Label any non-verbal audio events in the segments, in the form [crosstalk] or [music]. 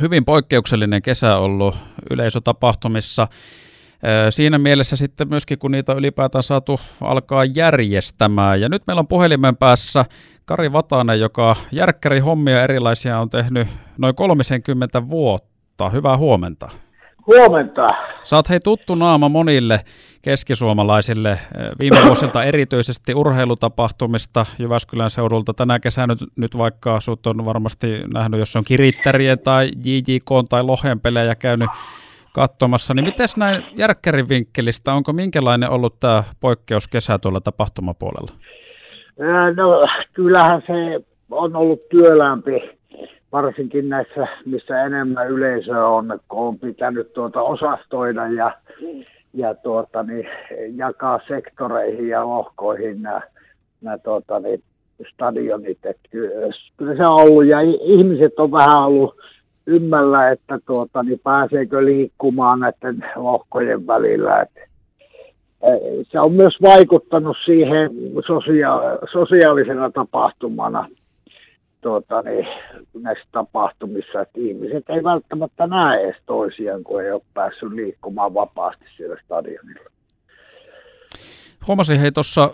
hyvin poikkeuksellinen kesä ollut yleisötapahtumissa. Siinä mielessä sitten myöskin, kun niitä ylipäätään saatu alkaa järjestämään. Ja nyt meillä on puhelimen päässä Kari Vatanen, joka järkkäri hommia erilaisia on tehnyt noin 30 vuotta. Hyvää huomenta. Huomenta. Saat hei tuttu naama monille keskisuomalaisille viime vuosilta erityisesti urheilutapahtumista Jyväskylän seudulta. Tänä kesänä nyt, nyt vaikka sut on varmasti nähnyt, jos on kirittärien tai JJK tai Lohen pelejä käynyt katsomassa, niin miten näin järkkärin vinkkelistä, onko minkälainen ollut tämä poikkeuskesä tuolla tapahtumapuolella? No kyllähän se on ollut työlämpi, varsinkin näissä, missä enemmän yleisöä on, kun on pitänyt tuota osastoida ja, ja tuota, niin, jakaa sektoreihin ja lohkoihin nämä, nämä tuota, niin, stadionit. Et kyllä se on ollut, ja ihmiset on vähän ollut ymmällä, että tuota, niin pääseekö liikkumaan näiden lohkojen välillä. Et, se on myös vaikuttanut siihen sosia- sosiaalisena tapahtumana tuota, niin, näissä tapahtumissa, että ihmiset ei välttämättä näe edes toisiaan, kun ei ole päässyt liikkumaan vapaasti siellä stadionilla. Huomasin hei tuossa,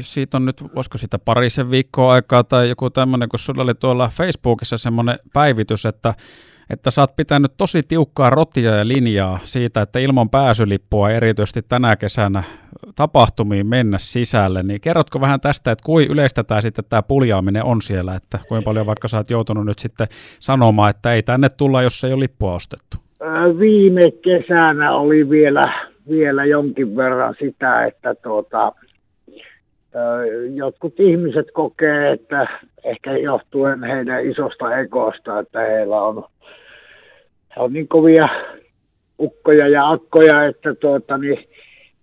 siitä on nyt, voisiko sitä parisen viikkoa aikaa tai joku tämmöinen, kun sulla oli tuolla Facebookissa semmoinen päivitys, että että sä oot pitänyt tosi tiukkaa rotia ja linjaa siitä, että ilman pääsylippua erityisesti tänä kesänä tapahtumiin mennä sisälle, niin kerrotko vähän tästä, että kuin yleistetään sitten tämä puljaaminen on siellä, että kuinka paljon vaikka sä oot joutunut nyt sitten sanomaan, että ei tänne tulla, jos ei ole lippua ostettu? Viime kesänä oli vielä, vielä jonkin verran sitä, että tuota, jotkut ihmiset kokee, että ehkä johtuen heidän isosta egosta, että heillä on on niin kovia ukkoja ja akkoja, että tuota, niin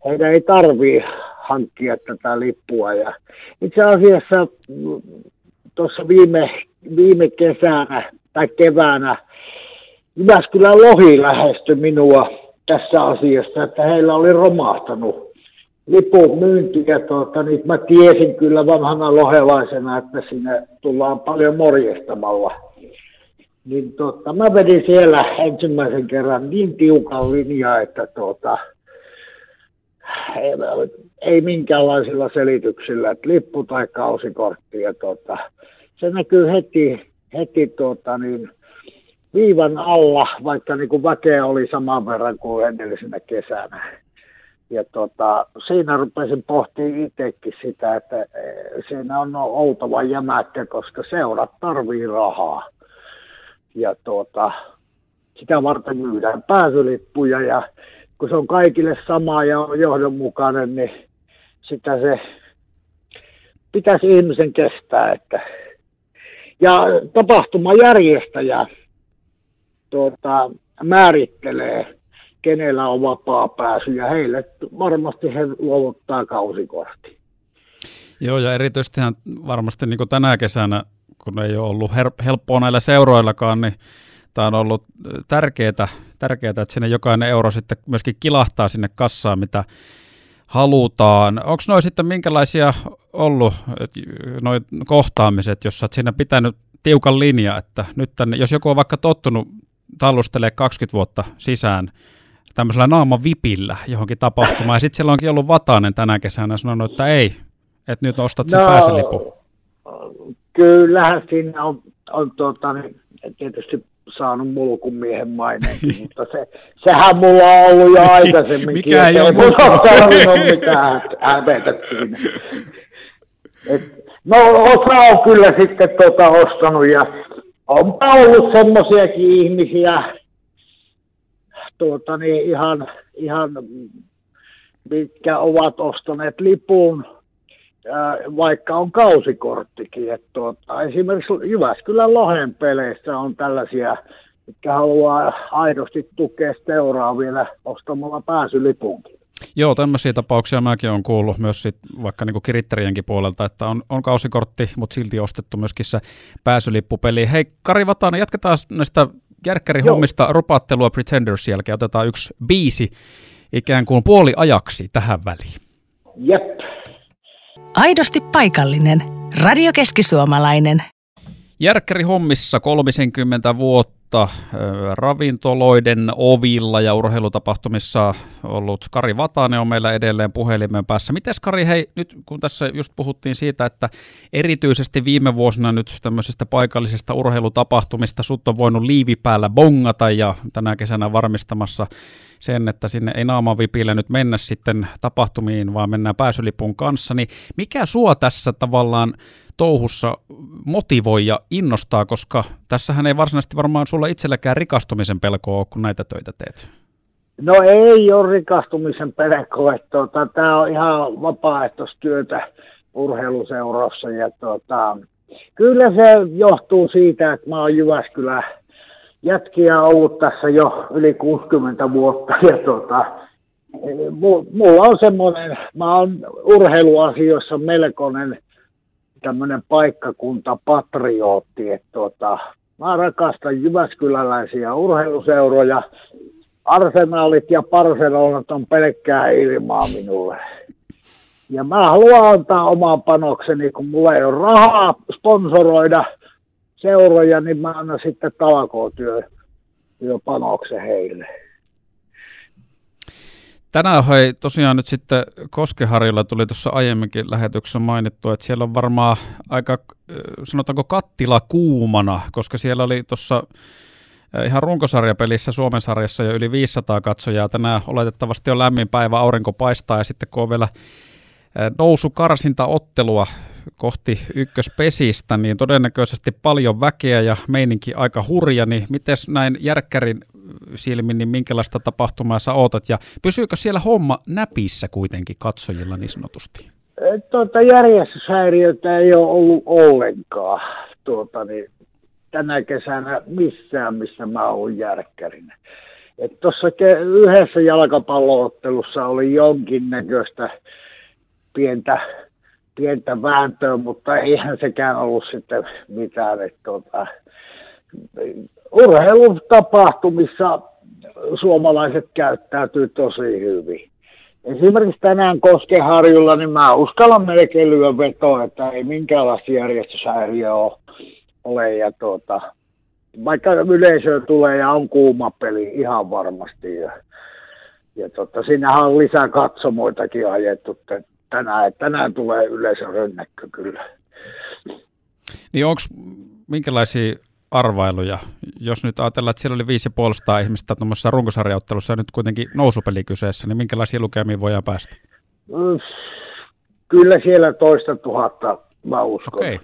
heidän ei tarvii hankkia tätä lippua. Ja itse asiassa tuossa viime, viime kesänä tai keväänä Jyväskylän lohi lähestyi minua tässä asiassa, että heillä oli romahtanut lipun myynti ja tuota, niin mä tiesin kyllä vanhana lohelaisena, että sinne tullaan paljon morjestamalla niin tota, mä vedin siellä ensimmäisen kerran niin tiukan linjaa, että tota, ei, ei minkäänlaisilla selityksillä, että lippu tai kausikortti. Ja tota, se näkyy heti, heti tota, niin, viivan alla, vaikka niin kuin väkeä oli saman verran kuin edellisenä kesänä. Ja tota, siinä rupesin pohtimaan itsekin sitä, että e, siinä on oltava jämäkkä, koska seurat tarvii rahaa ja tuota, sitä varten myydään pääsylippuja ja kun se on kaikille sama ja on johdonmukainen, niin sitä se pitäisi ihmisen kestää. Että. Ja tapahtumajärjestäjä tuota, määrittelee, kenellä on vapaa pääsy ja heille varmasti he luovuttaa kausikortti. Joo, ja erityisesti varmasti niin tänä kesänä kun ei ole ollut helppoa näillä seuroillakaan, niin tämä on ollut tärkeää, tärkeää, että sinne jokainen euro sitten myöskin kilahtaa sinne kassaan, mitä halutaan. Onko noin sitten minkälaisia ollut noin kohtaamiset, jossa olet siinä pitänyt tiukan linja, että nyt tänne, jos joku on vaikka tottunut tallustelee 20 vuotta sisään tämmöisellä naaman vipillä johonkin tapahtumaan, ja sitten siellä onkin ollut Vatanen tänä kesänä sanonut, että ei, että nyt ostat sen no, pääsylipun. Kyllähän siinä on, on tuota, niin, tietysti saanut mulkun miehen maineen, [laughs] mutta se, sehän mulla on ollut jo aikaisemminkin. Mikä ei ole ole mitään hävetä siinä. Et, no osa on kyllä sitten tuota ostanut ja on ollut semmoisiakin ihmisiä, tuota, niin ihan, ihan mitkä ovat ostaneet lipun vaikka on kausikorttikin. Että tuota, esimerkiksi Jyväskylän Lohen peleissä on tällaisia, jotka haluaa aidosti tukea seuraa vielä ostamalla pääsylipunkin. Joo, tämmöisiä tapauksia mäkin olen kuullut myös sit, vaikka niin kiritterienkin puolelta, että on, on kausikortti, mutta silti ostettu myöskin se pääsylippupeli. Hei Kari Vatanen, jatketaan näistä järkkärihommista rupattelua Pretenders jälkeen. Otetaan yksi biisi ikään kuin puoli ajaksi tähän väliin. Jep. Aidosti paikallinen. Radio Keski-Suomalainen. Järkkäri hommissa 30 vuotta ravintoloiden ovilla ja urheilutapahtumissa ollut Kari Vatanen on meillä edelleen puhelimen päässä. Miten Kari, hei, nyt kun tässä just puhuttiin siitä, että erityisesti viime vuosina nyt tämmöisistä paikallisista urheilutapahtumista sut on voinut liivi päällä bongata ja tänä kesänä varmistamassa sen, että sinne ei naamavipillä nyt mennä sitten tapahtumiin, vaan mennään pääsylipun kanssa, niin mikä sua tässä tavallaan touhussa motivoi ja innostaa, koska tässähän ei varsinaisesti varmaan sulla itselläkään rikastumisen pelkoa ole, kun näitä töitä teet. No ei ole rikastumisen pelkoa, tuota, tämä on ihan vapaaehtoistyötä urheiluseurassa ja tuota, kyllä se johtuu siitä, että mä oon Jyväskylä jätkiä ollut tässä jo yli 60 vuotta ja tuota, mulla on semmoinen, mä oon urheiluasioissa melkoinen tämmöinen paikkakunta patriootti, että tuota, mä rakastan Jyväskyläläisiä urheiluseuroja, arsenaalit ja parsenonat on pelkkää ilmaa minulle. Ja mä haluan antaa oman panokseni, kun mulla ei ole rahaa sponsoroida seuroja, niin mä annan sitten talkootyö panoksen heille. Tänään hei, tosiaan nyt sitten Koskeharilla tuli tuossa aiemminkin lähetyksessä mainittu, että siellä on varmaan aika, sanotaanko kattila kuumana, koska siellä oli tuossa ihan runkosarjapelissä Suomen sarjassa jo yli 500 katsojaa. Tänään oletettavasti on lämmin päivä, aurinko paistaa ja sitten kun on vielä nousu karsinta ottelua kohti ykköspesistä, niin todennäköisesti paljon väkeä ja meininki aika hurja, niin miten näin järkkärin silmin, niin minkälaista tapahtumaa sä ootat ja pysyykö siellä homma näpissä kuitenkin katsojilla niin sanotusti? Tuota, järjestyshäiriötä ei ole ollut ollenkaan tuota, niin, tänä kesänä missään, missä mä oon järkkärin. Tuossa yhdessä jalkapalloottelussa oli jonkinnäköistä pientä, pientä vääntöä, mutta eihän sekään ollut sitten mitään. Että, tuota, urheilutapahtumissa suomalaiset käyttäytyy tosi hyvin. Esimerkiksi tänään Koskeharjulla, niin mä uskallan melkein lyö vetoa, että ei minkäänlaista järjestyshäiriöä ole. Ja tuota, vaikka yleisö tulee ja on kuuma peli ihan varmasti. Ja, ja tota, siinähän on lisää katsomoitakin ajettu tänään. Tänään tulee yleisön rönnäkkö kyllä. Niin onko minkälaisia arvailuja. Jos nyt ajatellaan, että siellä oli 5,5 ihmistä tuommoisessa runkosarjauttelussa ja nyt kuitenkin nousupeli kyseessä, niin minkälaisia lukemia voidaan päästä? Kyllä siellä toista tuhatta, mä uskon. Okay.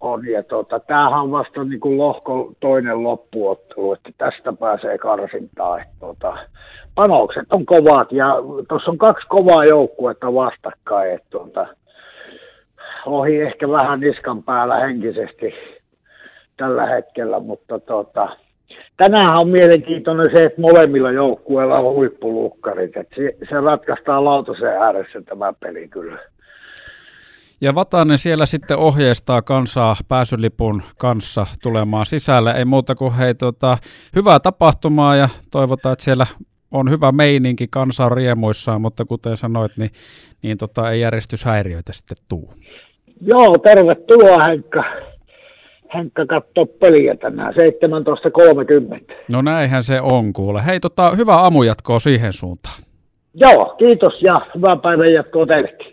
On, ja tuota, tämähän on vasta niin kuin lohko toinen loppuottelu, että tästä pääsee karsintaan. Että, tuota, panokset on kovat ja tuossa on kaksi kovaa joukkuetta vastakkain. Että, tuota, ohi ehkä vähän niskan päällä henkisesti tällä hetkellä, mutta tota, tänään on mielenkiintoinen se, että molemmilla joukkueilla on huippulukkarit, että se, se ratkaistaan lautasen ääressä tämä peli kyllä. Ja Vatanen siellä sitten ohjeistaa kansaa pääsylipun kanssa tulemaan sisälle. Ei muuta kuin hei, tota, hyvää tapahtumaa ja toivotaan, että siellä on hyvä meininki, kansa on riemuissaan, mutta kuten sanoit, niin, niin tota, ei järjestyshäiriöitä sitten tuu. Joo, tervetuloa Henkka. Henkka katsoa peliä tänään 17.30. No näinhän se on kuule. Hei, tota, hyvää aamujatkoa siihen suuntaan. Joo, kiitos ja hyvää päivän jatkoa teillekin.